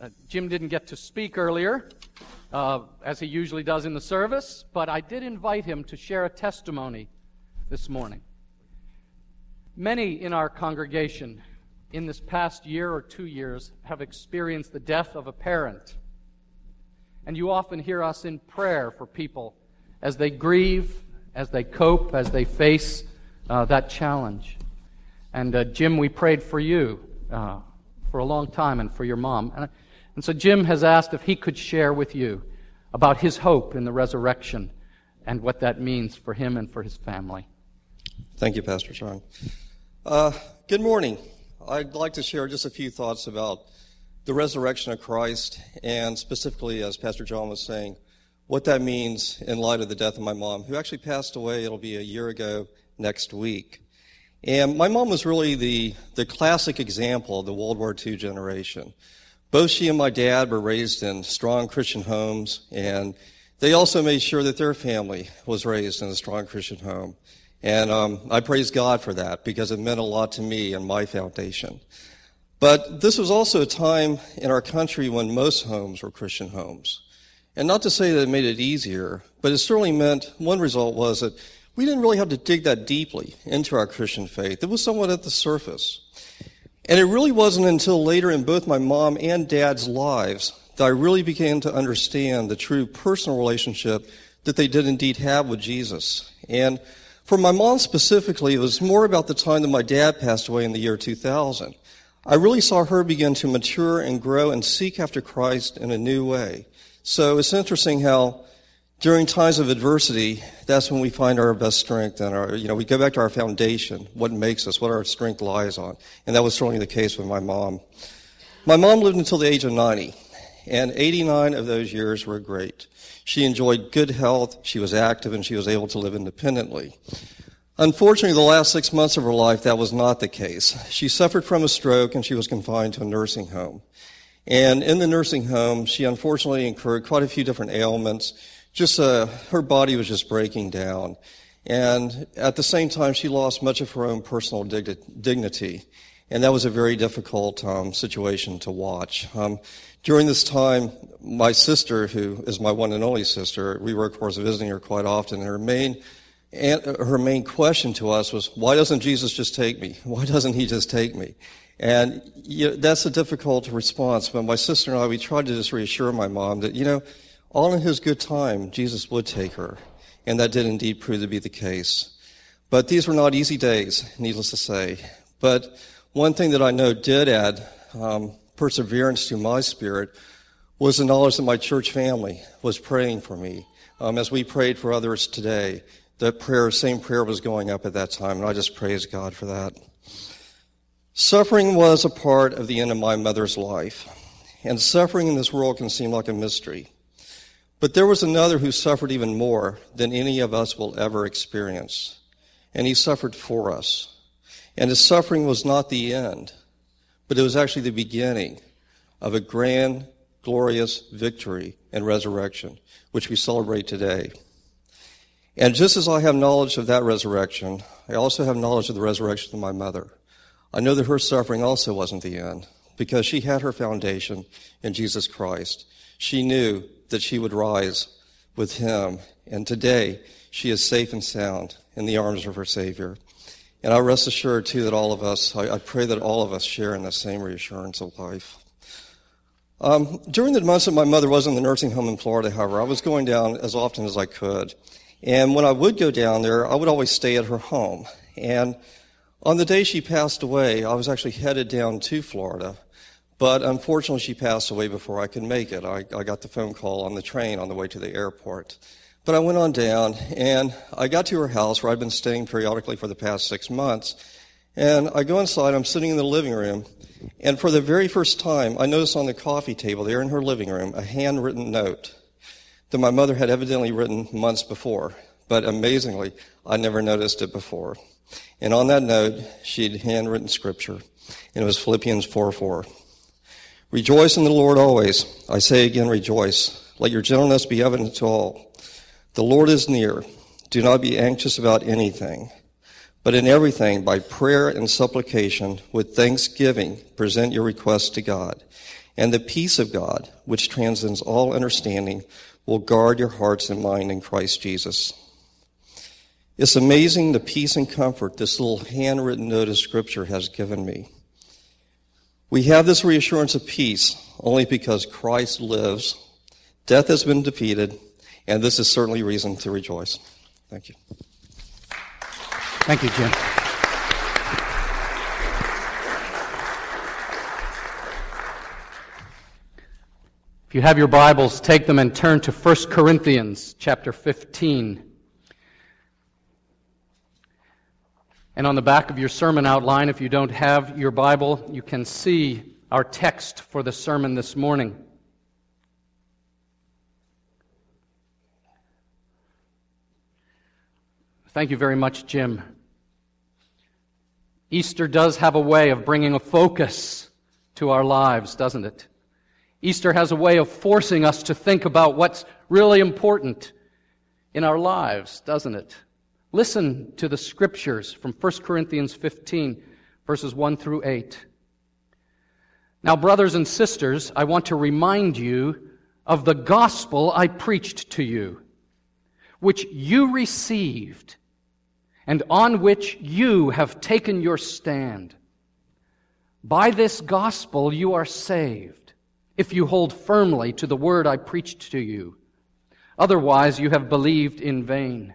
Uh, Jim didn't get to speak earlier, uh, as he usually does in the service, but I did invite him to share a testimony this morning. Many in our congregation in this past year or two years have experienced the death of a parent. And you often hear us in prayer for people as they grieve, as they cope, as they face uh, that challenge. And uh, Jim, we prayed for you uh, for a long time and for your mom. And, and so Jim has asked if he could share with you about his hope in the resurrection and what that means for him and for his family. Thank you, Pastor John. Uh, good morning. I'd like to share just a few thoughts about the resurrection of Christ and specifically, as Pastor John was saying, what that means in light of the death of my mom, who actually passed away. It'll be a year ago next week. And my mom was really the, the classic example of the World War II generation. Both she and my dad were raised in strong Christian homes, and they also made sure that their family was raised in a strong Christian home. And um, I praise God for that because it meant a lot to me and my foundation. But this was also a time in our country when most homes were Christian homes. And not to say that it made it easier, but it certainly meant one result was that we didn't really have to dig that deeply into our Christian faith. It was somewhat at the surface. And it really wasn't until later in both my mom and dad's lives that I really began to understand the true personal relationship that they did indeed have with Jesus. And for my mom specifically, it was more about the time that my dad passed away in the year 2000. I really saw her begin to mature and grow and seek after Christ in a new way. So it's interesting how during times of adversity, that's when we find our best strength and our, you know, we go back to our foundation, what makes us, what our strength lies on. And that was certainly the case with my mom. My mom lived until the age of 90, and 89 of those years were great. She enjoyed good health, she was active, and she was able to live independently. Unfortunately, the last six months of her life, that was not the case. She suffered from a stroke and she was confined to a nursing home. And in the nursing home, she unfortunately incurred quite a few different ailments just uh, her body was just breaking down. And at the same time, she lost much of her own personal dig- dignity. And that was a very difficult um, situation to watch. Um, during this time, my sister, who is my one and only sister, we were, of course, visiting her quite often. Her main, her main question to us was, why doesn't Jesus just take me? Why doesn't he just take me? And you know, that's a difficult response. But my sister and I, we tried to just reassure my mom that, you know, all in his good time, Jesus would take her. And that did indeed prove to be the case. But these were not easy days, needless to say. But one thing that I know did add um, perseverance to my spirit was the knowledge that my church family was praying for me. Um, as we prayed for others today, that prayer, same prayer was going up at that time, and I just praise God for that. Suffering was a part of the end of my mother's life, and suffering in this world can seem like a mystery. But there was another who suffered even more than any of us will ever experience. And he suffered for us. And his suffering was not the end, but it was actually the beginning of a grand, glorious victory and resurrection, which we celebrate today. And just as I have knowledge of that resurrection, I also have knowledge of the resurrection of my mother. I know that her suffering also wasn't the end because she had her foundation in Jesus Christ. She knew that she would rise with him. And today, she is safe and sound in the arms of her Savior. And I rest assured, too, that all of us, I, I pray that all of us share in the same reassurance of life. Um, during the months that my mother was in the nursing home in Florida, however, I was going down as often as I could. And when I would go down there, I would always stay at her home. And on the day she passed away, I was actually headed down to Florida but unfortunately, she passed away before I could make it. I, I got the phone call on the train on the way to the airport. But I went on down and I got to her house where I'd been staying periodically for the past six months. And I go inside, I'm sitting in the living room, and for the very first time, I notice on the coffee table there in her living room a handwritten note that my mother had evidently written months before. But amazingly, I never noticed it before. And on that note, she'd handwritten scripture, and it was Philippians 4 4. Rejoice in the Lord always. I say again, rejoice. Let your gentleness be evident to all. The Lord is near. Do not be anxious about anything, but in everything, by prayer and supplication, with thanksgiving, present your requests to God. And the peace of God, which transcends all understanding, will guard your hearts and mind in Christ Jesus. It's amazing the peace and comfort this little handwritten note of Scripture has given me. We have this reassurance of peace only because Christ lives, death has been defeated, and this is certainly reason to rejoice. Thank you. Thank you, Jim. If you have your Bibles, take them and turn to 1 Corinthians chapter 15. And on the back of your sermon outline, if you don't have your Bible, you can see our text for the sermon this morning. Thank you very much, Jim. Easter does have a way of bringing a focus to our lives, doesn't it? Easter has a way of forcing us to think about what's really important in our lives, doesn't it? Listen to the scriptures from 1 Corinthians 15, verses 1 through 8. Now, brothers and sisters, I want to remind you of the gospel I preached to you, which you received, and on which you have taken your stand. By this gospel you are saved if you hold firmly to the word I preached to you. Otherwise, you have believed in vain.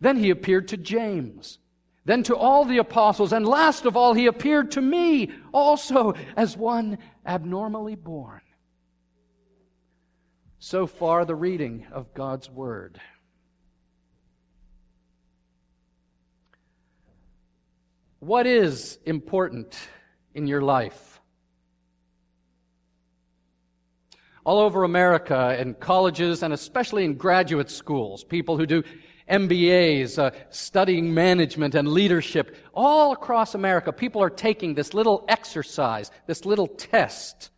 Then he appeared to James, then to all the apostles, and last of all, he appeared to me also as one abnormally born. So far, the reading of God's Word. What is important in your life? All over America, in colleges and especially in graduate schools, people who do MBAs, uh, studying management and leadership, all across America, people are taking this little exercise, this little test.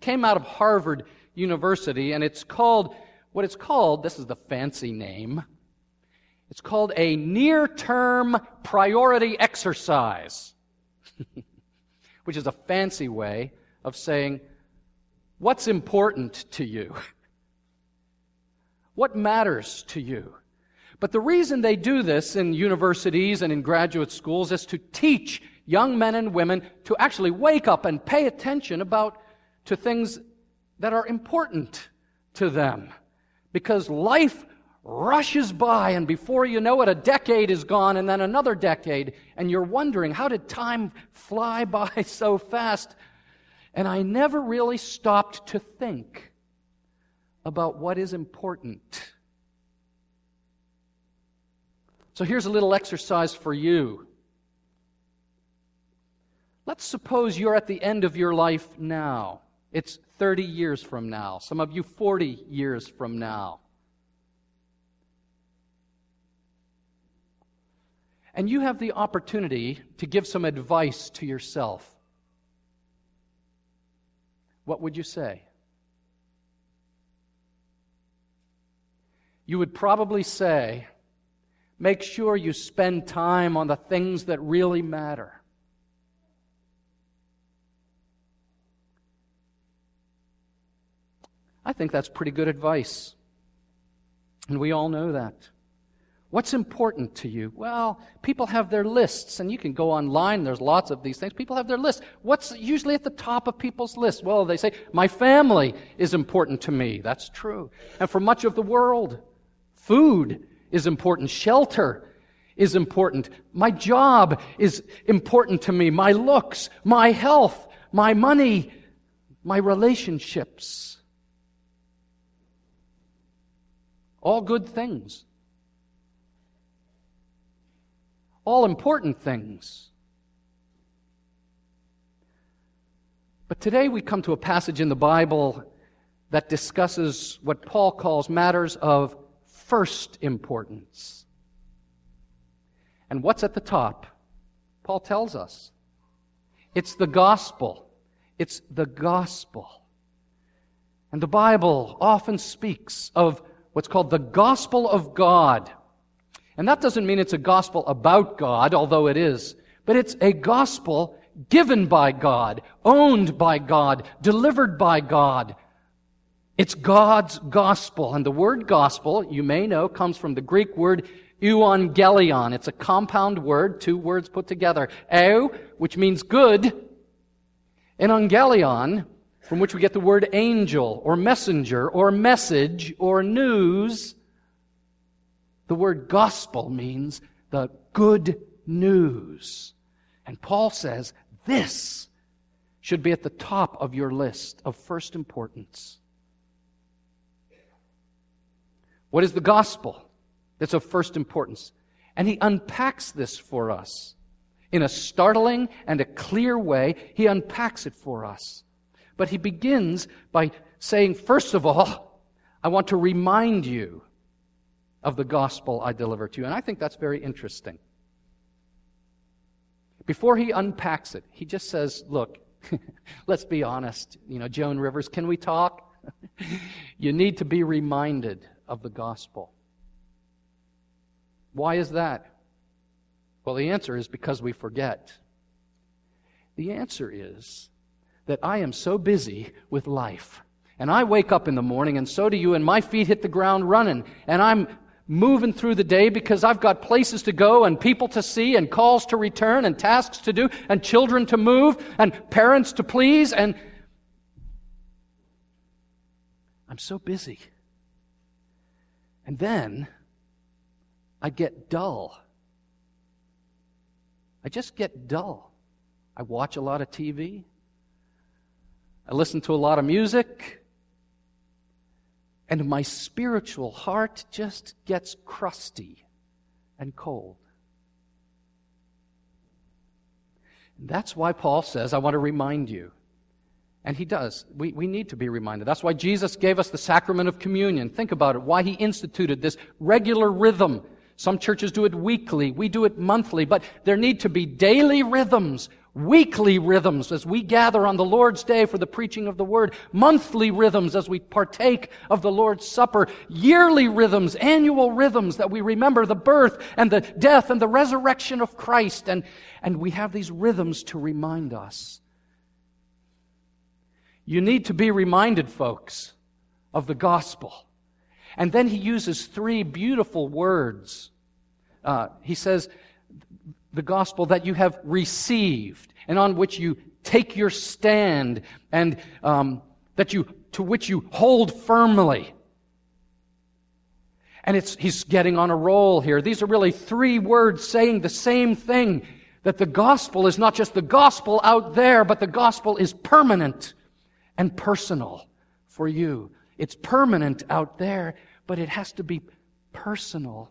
Came out of Harvard University, and it's called, what it's called, this is the fancy name, it's called a near term priority exercise, which is a fancy way of saying, What's important to you? What matters to you? But the reason they do this in universities and in graduate schools is to teach young men and women to actually wake up and pay attention about to things that are important to them. Because life rushes by, and before you know it, a decade is gone, and then another decade, and you're wondering, how did time fly by so fast? And I never really stopped to think about what is important. So here's a little exercise for you. Let's suppose you're at the end of your life now. It's 30 years from now, some of you 40 years from now. And you have the opportunity to give some advice to yourself. What would you say? You would probably say, make sure you spend time on the things that really matter. I think that's pretty good advice. And we all know that. What's important to you? Well, people have their lists, and you can go online. There's lots of these things. People have their lists. What's usually at the top of people's lists? Well, they say, My family is important to me. That's true. And for much of the world, food is important, shelter is important, my job is important to me, my looks, my health, my money, my relationships. All good things. all important things. But today we come to a passage in the Bible that discusses what Paul calls matters of first importance. And what's at the top? Paul tells us it's the gospel. It's the gospel. And the Bible often speaks of what's called the gospel of God. And that doesn't mean it's a gospel about God, although it is, but it's a gospel given by God, owned by God, delivered by God. It's God's gospel. And the word gospel, you may know, comes from the Greek word euangelion. It's a compound word, two words put together. Eu, which means good, and angelion, from which we get the word angel or messenger or message or news. The word gospel means the good news. And Paul says this should be at the top of your list of first importance. What is the gospel that's of first importance? And he unpacks this for us in a startling and a clear way. He unpacks it for us. But he begins by saying, first of all, I want to remind you of the gospel I deliver to you. And I think that's very interesting. Before he unpacks it, he just says, Look, let's be honest. You know, Joan Rivers, can we talk? you need to be reminded of the gospel. Why is that? Well, the answer is because we forget. The answer is that I am so busy with life. And I wake up in the morning, and so do you, and my feet hit the ground running. And I'm moving through the day because I've got places to go and people to see and calls to return and tasks to do and children to move and parents to please and I'm so busy. And then I get dull. I just get dull. I watch a lot of TV. I listen to a lot of music and my spiritual heart just gets crusty and cold. And that's why Paul says, I want to remind you. And he does. We, we need to be reminded. That's why Jesus gave us the sacrament of communion. Think about it. Why he instituted this regular rhythm. Some churches do it weekly. We do it monthly. But there need to be daily rhythms weekly rhythms as we gather on the Lord's Day for the preaching of the Word, monthly rhythms as we partake of the Lord's Supper, yearly rhythms, annual rhythms that we remember the birth and the death and the resurrection of Christ. And, and we have these rhythms to remind us. You need to be reminded, folks, of the gospel. And then he uses three beautiful words. Uh, he says, the gospel that you have received and on which you take your stand and um, that you to which you hold firmly and it's he's getting on a roll here these are really three words saying the same thing that the gospel is not just the gospel out there but the gospel is permanent and personal for you it's permanent out there but it has to be personal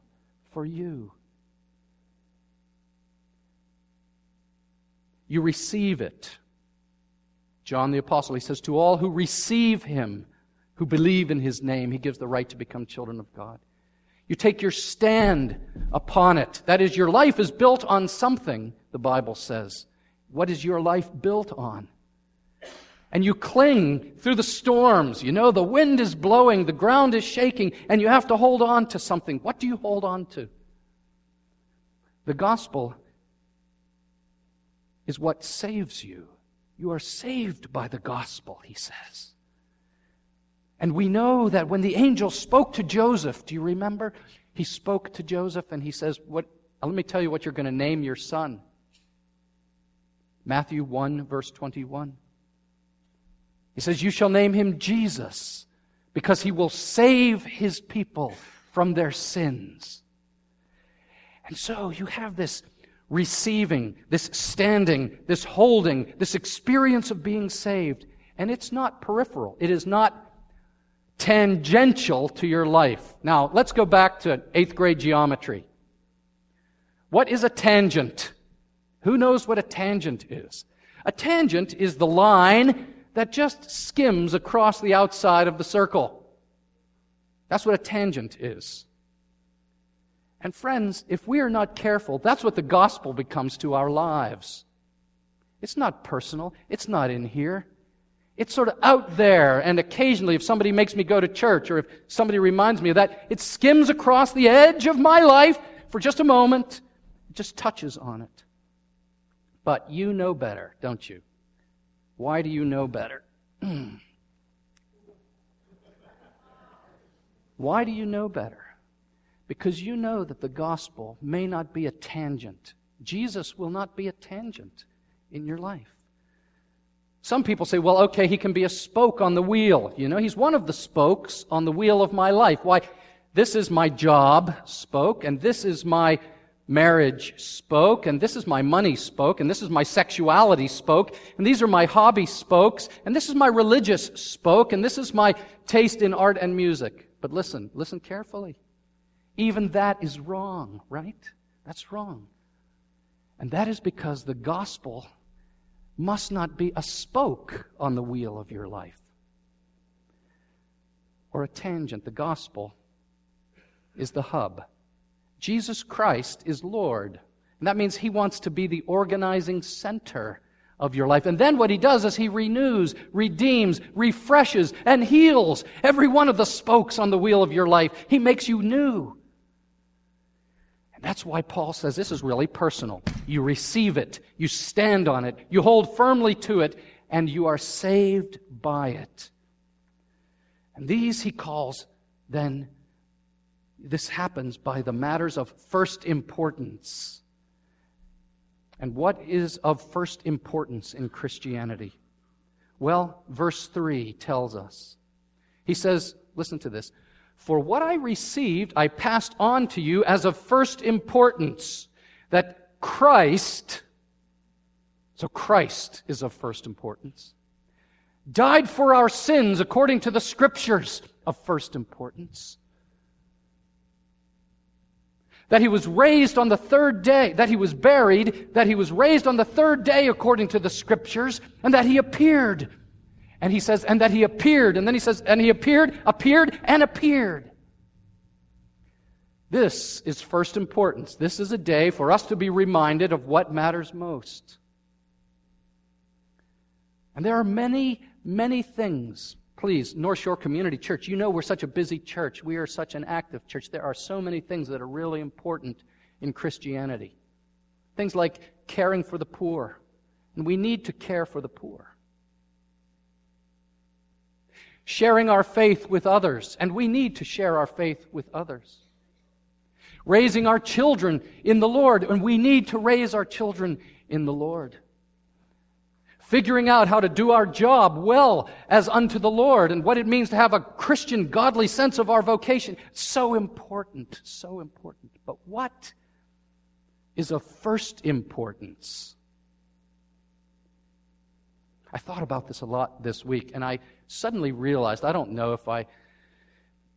for you you receive it. John the Apostle, he says, To all who receive him, who believe in his name, he gives the right to become children of God. You take your stand upon it. That is, your life is built on something, the Bible says. What is your life built on? And you cling through the storms. You know, the wind is blowing, the ground is shaking, and you have to hold on to something. What do you hold on to? The gospel is what saves you. You are saved by the gospel, he says. And we know that when the angel spoke to Joseph, do you remember? He spoke to Joseph and he says, what, uh, Let me tell you what you're going to name your son. Matthew 1, verse 21. He says, You shall name him Jesus, because he will save his people from their sins. And so you have this receiving, this standing, this holding, this experience of being saved. And it's not peripheral. It is not tangential to your life. Now, let's go back to eighth grade geometry. What is a tangent? Who knows what a tangent is? A tangent is the line that just skims across the outside of the circle. That's what a tangent is. And friends, if we are not careful, that's what the gospel becomes to our lives. It's not personal. It's not in here. It's sort of out there, and occasionally, if somebody makes me go to church or if somebody reminds me of that, it skims across the edge of my life for just a moment. Just touches on it. But you know better, don't you? Why do you know better? Why do you know better? Because you know that the gospel may not be a tangent. Jesus will not be a tangent in your life. Some people say, well, okay, he can be a spoke on the wheel. You know, he's one of the spokes on the wheel of my life. Why? This is my job spoke, and this is my marriage spoke, and this is my money spoke, and this is my sexuality spoke, and these are my hobby spokes, and this is my religious spoke, and this is my taste in art and music. But listen, listen carefully. Even that is wrong, right? That's wrong. And that is because the gospel must not be a spoke on the wheel of your life or a tangent. The gospel is the hub. Jesus Christ is Lord. And that means he wants to be the organizing center of your life. And then what he does is he renews, redeems, refreshes, and heals every one of the spokes on the wheel of your life. He makes you new. And that's why Paul says this is really personal. You receive it, you stand on it, you hold firmly to it, and you are saved by it. And these he calls then, this happens by the matters of first importance. And what is of first importance in Christianity? Well, verse 3 tells us. He says, listen to this. For what I received, I passed on to you as of first importance that Christ, so Christ is of first importance, died for our sins according to the scriptures of first importance. That he was raised on the third day, that he was buried, that he was raised on the third day according to the scriptures, and that he appeared and he says, and that he appeared. And then he says, and he appeared, appeared, and appeared. This is first importance. This is a day for us to be reminded of what matters most. And there are many, many things. Please, North Shore Community Church, you know we're such a busy church. We are such an active church. There are so many things that are really important in Christianity. Things like caring for the poor. And we need to care for the poor sharing our faith with others, and we need to share our faith with others. Raising our children in the Lord, and we need to raise our children in the Lord. Figuring out how to do our job well as unto the Lord and what it means to have a Christian, godly sense of our vocation. So important, so important. But what is of first importance? I thought about this a lot this week, and I suddenly realized I don't know if I,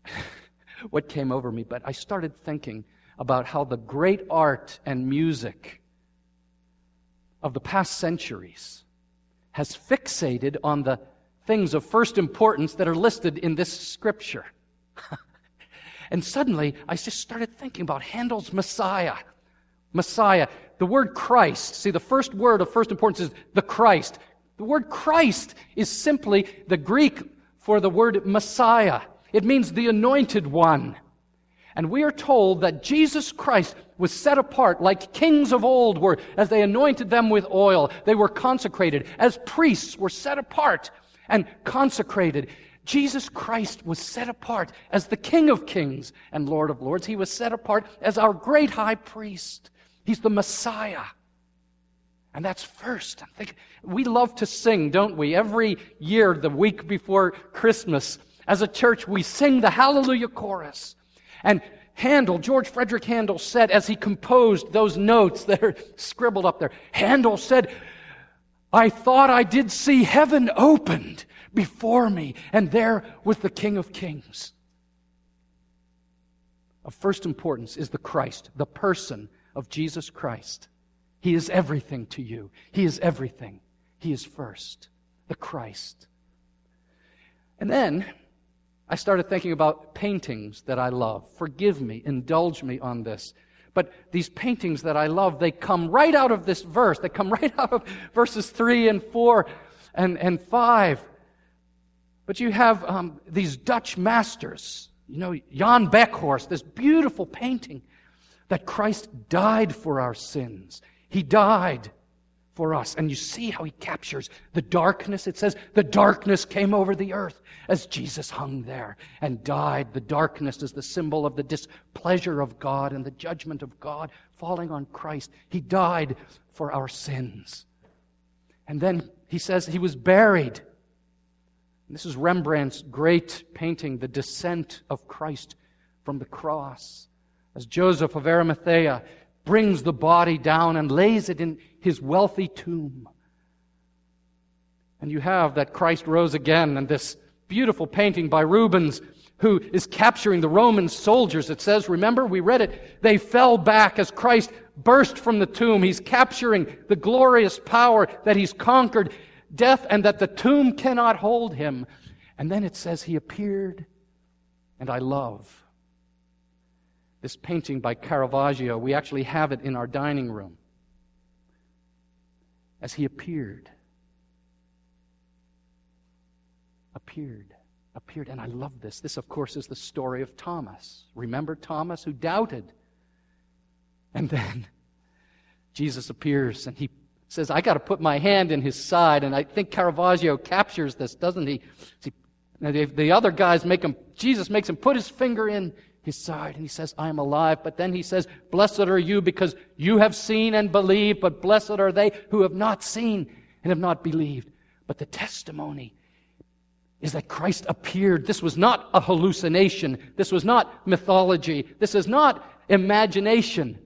what came over me, but I started thinking about how the great art and music of the past centuries has fixated on the things of first importance that are listed in this scripture. and suddenly, I just started thinking about Handel's Messiah. Messiah. The word Christ. See, the first word of first importance is the Christ. The word Christ is simply the Greek for the word Messiah. It means the anointed one. And we are told that Jesus Christ was set apart like kings of old were as they anointed them with oil. They were consecrated as priests were set apart and consecrated. Jesus Christ was set apart as the King of kings and Lord of lords. He was set apart as our great high priest. He's the Messiah. And that's first. We love to sing, don't we? Every year, the week before Christmas, as a church, we sing the Hallelujah chorus. And Handel, George Frederick Handel said, as he composed those notes that are scribbled up there, Handel said, I thought I did see heaven opened before me, and there was the King of Kings. Of first importance is the Christ, the person of Jesus Christ. He is everything to you. He is everything. He is first. the Christ. And then I started thinking about paintings that I love. Forgive me, indulge me on this. But these paintings that I love, they come right out of this verse. They come right out of verses 3 and 4 and, and 5. But you have um, these Dutch masters, you know, Jan Beckhorst, this beautiful painting that Christ died for our sins. He died for us. And you see how he captures the darkness. It says, the darkness came over the earth as Jesus hung there and died. The darkness is the symbol of the displeasure of God and the judgment of God falling on Christ. He died for our sins. And then he says he was buried. This is Rembrandt's great painting, The Descent of Christ from the Cross. As Joseph of Arimathea brings the body down and lays it in his wealthy tomb. And you have that Christ rose again and this beautiful painting by Rubens who is capturing the Roman soldiers. It says, remember, we read it, they fell back as Christ burst from the tomb. He's capturing the glorious power that he's conquered death and that the tomb cannot hold him. And then it says, He appeared, and I love. This painting by Caravaggio, we actually have it in our dining room. As he appeared, appeared, appeared. And I love this. This, of course, is the story of Thomas. Remember Thomas who doubted? And then Jesus appears and he says, I got to put my hand in his side. And I think Caravaggio captures this, doesn't he? See, the other guys make him, Jesus makes him put his finger in his side and he says, I am alive. But then he says, Blessed are you because you have seen and believed, but blessed are they who have not seen and have not believed. But the testimony is that Christ appeared. This was not a hallucination. This was not mythology. This is not imagination.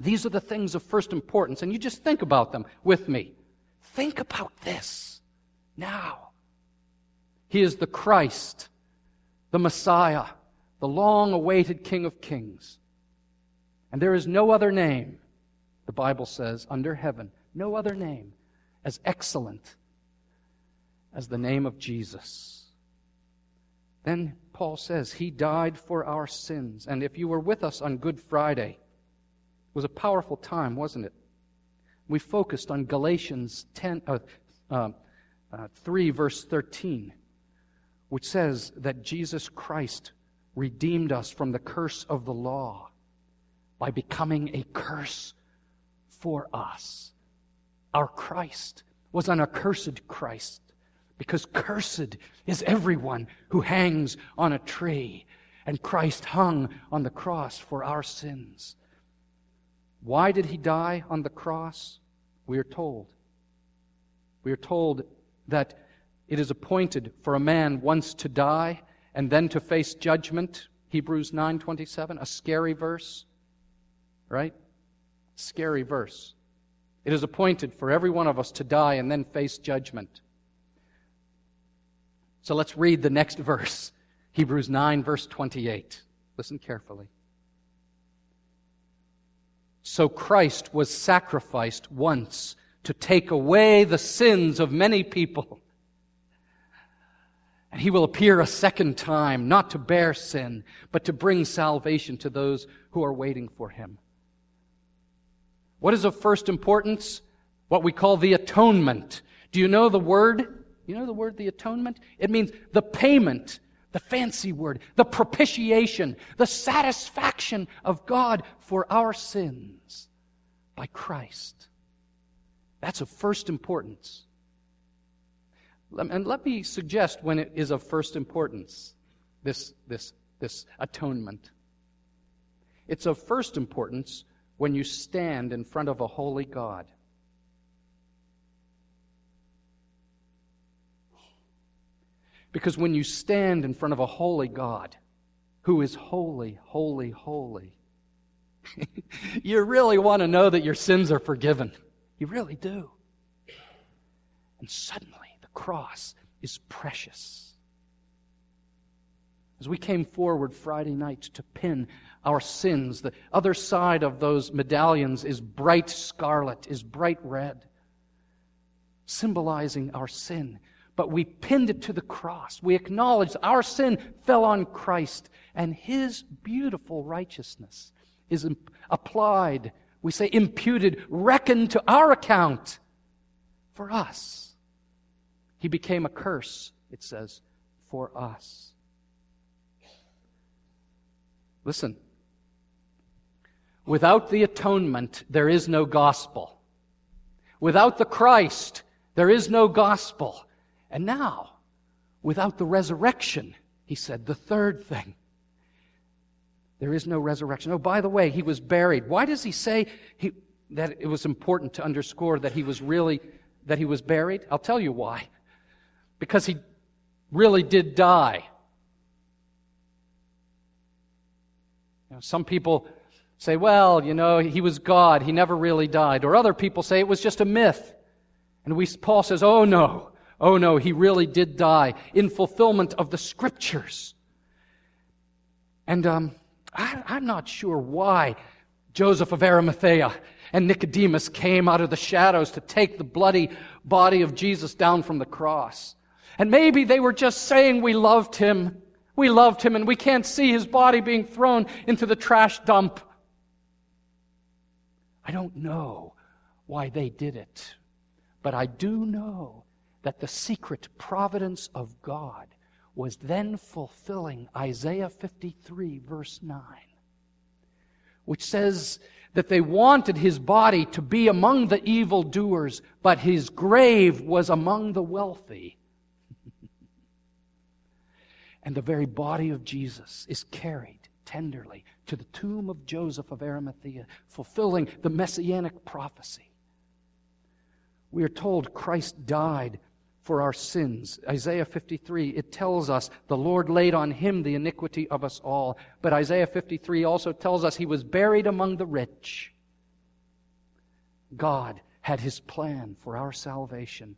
These are the things of first importance, and you just think about them with me. Think about this now. He is the Christ, the Messiah, the long awaited King of Kings. And there is no other name, the Bible says, under heaven, no other name as excellent as the name of Jesus. Then Paul says, He died for our sins. And if you were with us on Good Friday, it was a powerful time, wasn't it? We focused on Galatians 10, uh, uh, uh, 3, verse 13, which says that Jesus Christ redeemed us from the curse of the law by becoming a curse for us. Our Christ was an accursed Christ because cursed is everyone who hangs on a tree, and Christ hung on the cross for our sins. Why did he die on the cross? We are told. We are told that it is appointed for a man once to die and then to face judgment. Hebrews 9:27, a scary verse. Right? Scary verse. It is appointed for every one of us to die and then face judgment. So let's read the next verse. Hebrews 9 verse 28. Listen carefully. So Christ was sacrificed once to take away the sins of many people. And he will appear a second time, not to bear sin, but to bring salvation to those who are waiting for him. What is of first importance? What we call the atonement. Do you know the word? You know the word, the atonement? It means the payment the fancy word, the propitiation, the satisfaction of God for our sins by Christ. That's of first importance. And let me suggest when it is of first importance, this, this, this atonement. It's of first importance when you stand in front of a holy God. Because when you stand in front of a holy God, who is holy, holy, holy, you really want to know that your sins are forgiven. You really do. And suddenly, cross is precious. As we came forward Friday night to pin our sins, the other side of those medallions is bright scarlet, is bright red. symbolizing our sin. But we pinned it to the cross. We acknowledged our sin fell on Christ, and his beautiful righteousness is applied, we say imputed, reckoned to our account for us. He became a curse, it says, for us. Listen. Without the atonement, there is no gospel. Without the Christ, there is no gospel. And now, without the resurrection, he said, the third thing, there is no resurrection. Oh, by the way, he was buried. Why does he say he, that it was important to underscore that he was really, that he was buried? I'll tell you why. Because he really did die. You know, some people say, well, you know, he was God. He never really died. Or other people say it was just a myth. And we, Paul says, oh no, oh no, he really did die in fulfillment of the scriptures. And um, I, I'm not sure why Joseph of Arimathea and Nicodemus came out of the shadows to take the bloody body of Jesus down from the cross. And maybe they were just saying we loved him. We loved him and we can't see his body being thrown into the trash dump. I don't know why they did it, but I do know that the secret providence of God was then fulfilling Isaiah 53, verse 9, which says that they wanted his body to be among the evildoers, but his grave was among the wealthy. And the very body of Jesus is carried tenderly to the tomb of Joseph of Arimathea, fulfilling the messianic prophecy. We are told Christ died for our sins. Isaiah 53, it tells us the Lord laid on him the iniquity of us all. But Isaiah 53 also tells us he was buried among the rich. God had his plan for our salvation.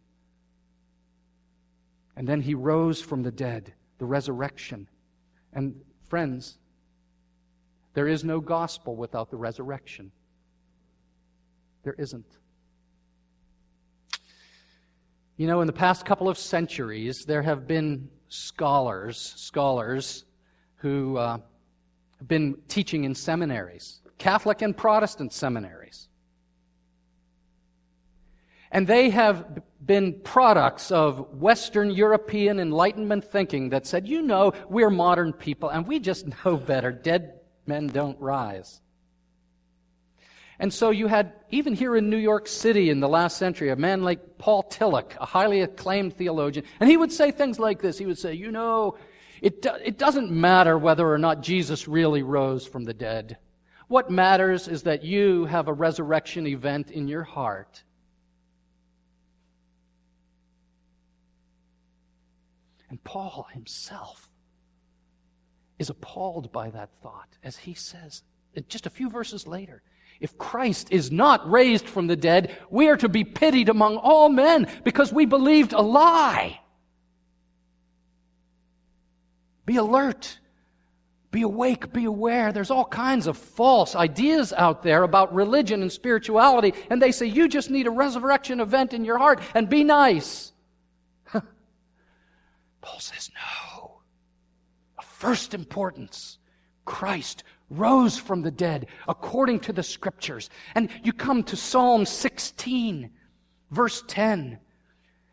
And then he rose from the dead, the resurrection. And friends, there is no gospel without the resurrection. There isn't. You know, in the past couple of centuries, there have been scholars, scholars who uh, have been teaching in seminaries, Catholic and Protestant seminaries. And they have been products of Western European Enlightenment thinking that said, you know, we're modern people and we just know better. Dead men don't rise. And so you had, even here in New York City in the last century, a man like Paul Tillich, a highly acclaimed theologian, and he would say things like this. He would say, you know, it, do, it doesn't matter whether or not Jesus really rose from the dead. What matters is that you have a resurrection event in your heart. And Paul himself is appalled by that thought as he says, just a few verses later, if Christ is not raised from the dead, we are to be pitied among all men because we believed a lie. Be alert. Be awake, be aware. There's all kinds of false ideas out there about religion and spirituality, and they say you just need a resurrection event in your heart and be nice. Paul says no. Of first importance, Christ rose from the dead according to the scriptures. And you come to Psalm 16, verse 10.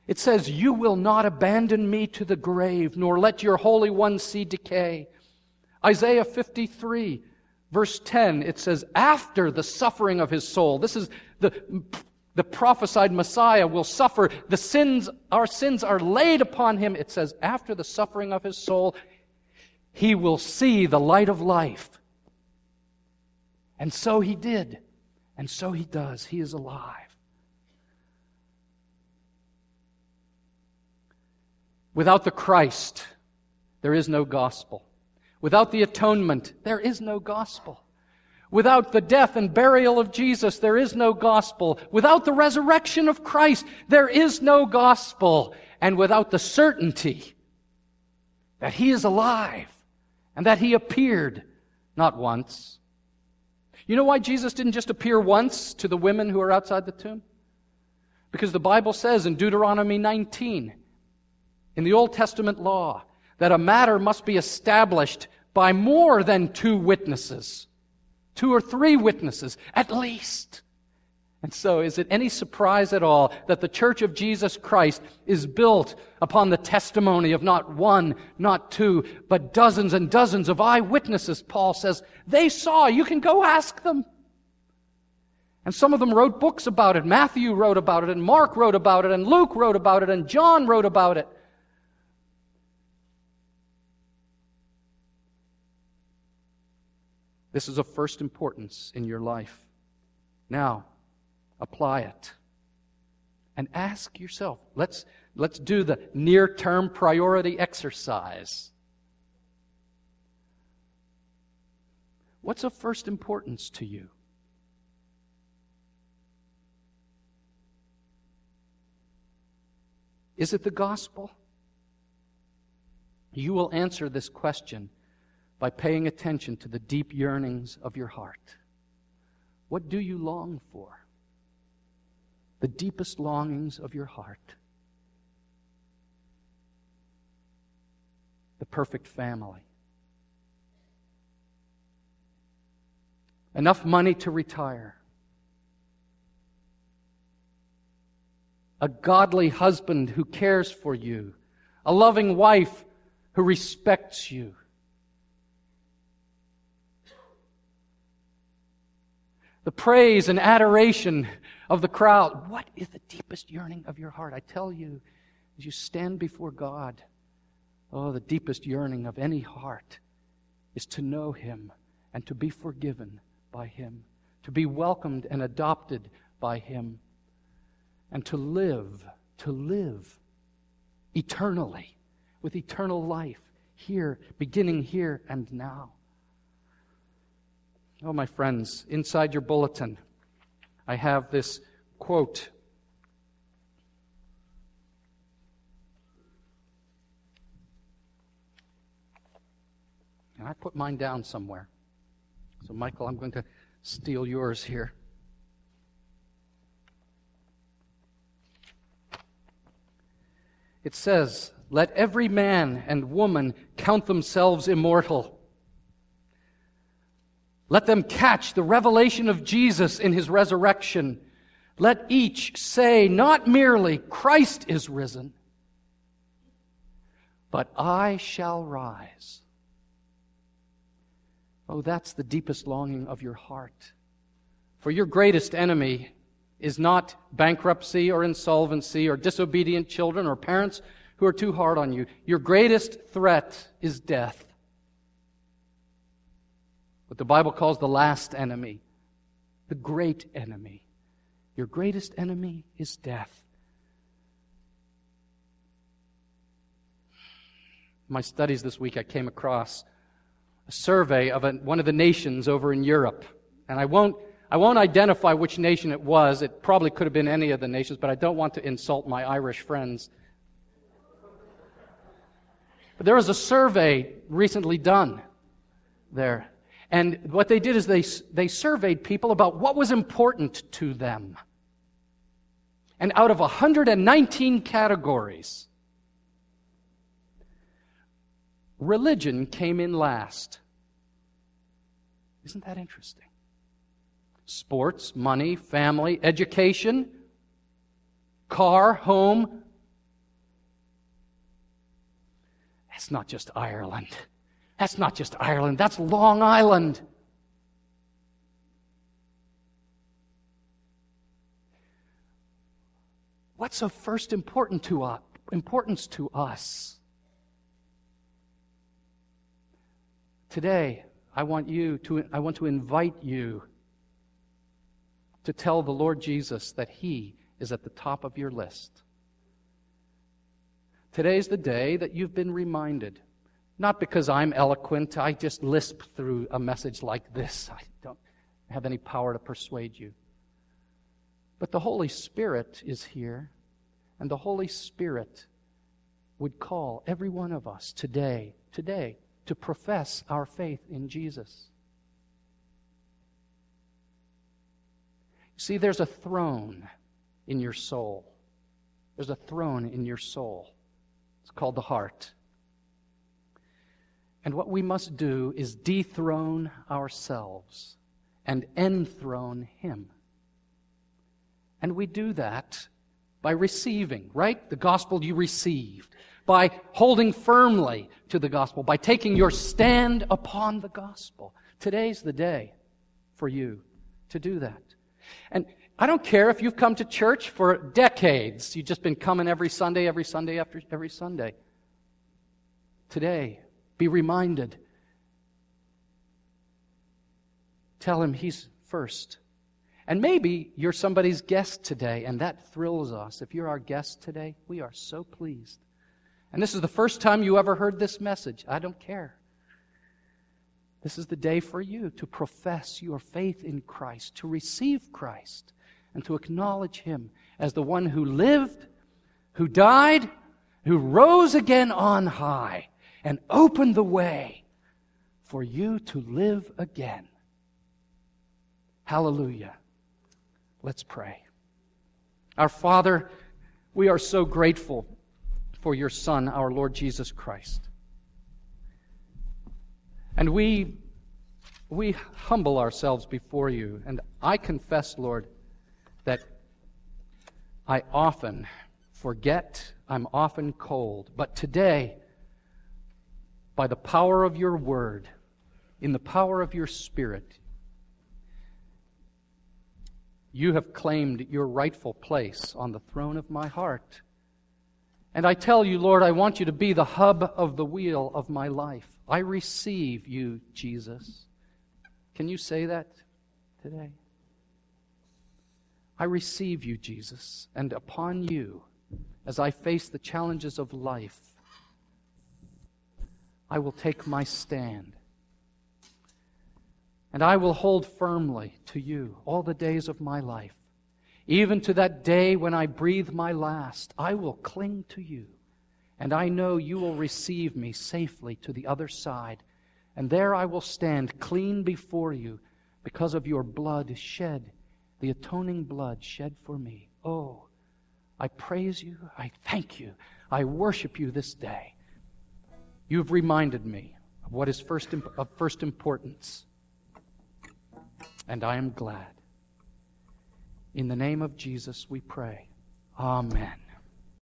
It says, You will not abandon me to the grave, nor let your Holy One see decay. Isaiah 53, verse 10, it says, After the suffering of his soul, this is the, the prophesied Messiah will suffer. The sins, our sins are laid upon him. It says, After the suffering of his soul, he will see the light of life. And so he did. And so he does. He is alive. Without the Christ, there is no gospel. Without the atonement, there is no gospel. Without the death and burial of Jesus, there is no gospel. Without the resurrection of Christ, there is no gospel. And without the certainty that He is alive and that He appeared not once, you know why Jesus didn't just appear once to the women who are outside the tomb? Because the Bible says in Deuteronomy 19, in the Old Testament law, that a matter must be established by more than two witnesses. Two or three witnesses, at least. And so, is it any surprise at all that the Church of Jesus Christ is built upon the testimony of not one, not two, but dozens and dozens of eyewitnesses? Paul says, they saw. You can go ask them. And some of them wrote books about it. Matthew wrote about it, and Mark wrote about it, and Luke wrote about it, and John wrote about it. This is of first importance in your life. Now, apply it. And ask yourself, let's, let's do the near term priority exercise. What's of first importance to you? Is it the gospel? You will answer this question by paying attention to the deep yearnings of your heart. What do you long for? the deepest longings of your heart. The perfect family. Enough money to retire. A godly husband who cares for you. A loving wife who respects you. The praise and adoration of the crowd. What is the deepest yearning of your heart? I tell you, as you stand before God, oh, the deepest yearning of any heart is to know Him and to be forgiven by Him, to be welcomed and adopted by Him, and to live, to live eternally with eternal life here, beginning here and now. Oh, my friends, inside your bulletin, I have this quote. And I put mine down somewhere. So, Michael, I'm going to steal yours here. It says, Let every man and woman count themselves immortal let them catch the revelation of Jesus in his resurrection. Let each say not merely, Christ is risen, but I shall rise. Oh, that's the deepest longing of your heart. For your greatest enemy is not bankruptcy or insolvency or disobedient children or parents who are too hard on you. Your greatest threat is death what the Bible calls the last enemy, the great enemy. Your greatest enemy is death. In my studies this week, I came across a survey of a, one of the nations over in Europe. And I won't, I won't identify which nation it was. It probably could have been any of the nations, but I don't want to insult my Irish friends. But there was a survey recently done there. And what they did is they, they surveyed people about what was important to them. And out of 119 categories, religion came in last. Isn't that interesting? Sports, money, family, education, car, home. That's not just Ireland. That's not just Ireland, that's Long Island. What's of first important to us, importance to us? Today, I want you to I want to invite you to tell the Lord Jesus that he is at the top of your list. Today's the day that you've been reminded not because I'm eloquent, I just lisp through a message like this. I don't have any power to persuade you. But the Holy Spirit is here, and the Holy Spirit would call every one of us today, today, to profess our faith in Jesus. See, there's a throne in your soul. There's a throne in your soul. It's called the heart. And what we must do is dethrone ourselves and enthrone Him. And we do that by receiving, right? The gospel you received, by holding firmly to the gospel, by taking your stand upon the gospel. Today's the day for you to do that. And I don't care if you've come to church for decades. You've just been coming every Sunday, every Sunday after every Sunday. Today, be reminded. Tell him he's first. And maybe you're somebody's guest today, and that thrills us. If you're our guest today, we are so pleased. And this is the first time you ever heard this message. I don't care. This is the day for you to profess your faith in Christ, to receive Christ, and to acknowledge Him as the one who lived, who died, who rose again on high, and opened the way for you to live again. Hallelujah. Let's pray. Our Father, we are so grateful for your Son, our Lord Jesus Christ. And we, we humble ourselves before you. And I confess, Lord, that I often forget, I'm often cold. But today, by the power of your word, in the power of your spirit, you have claimed your rightful place on the throne of my heart. And I tell you, Lord, I want you to be the hub of the wheel of my life. I receive you, Jesus. Can you say that today? I receive you, Jesus, and upon you, as I face the challenges of life, I will take my stand and I will hold firmly to you all the days of my life. Even to that day when I breathe my last, I will cling to you. And I know you will receive me safely to the other side. And there I will stand clean before you because of your blood shed, the atoning blood shed for me. Oh, I praise you. I thank you. I worship you this day. You have reminded me of what is first of first importance and I am glad. In the name of Jesus, we pray. Amen.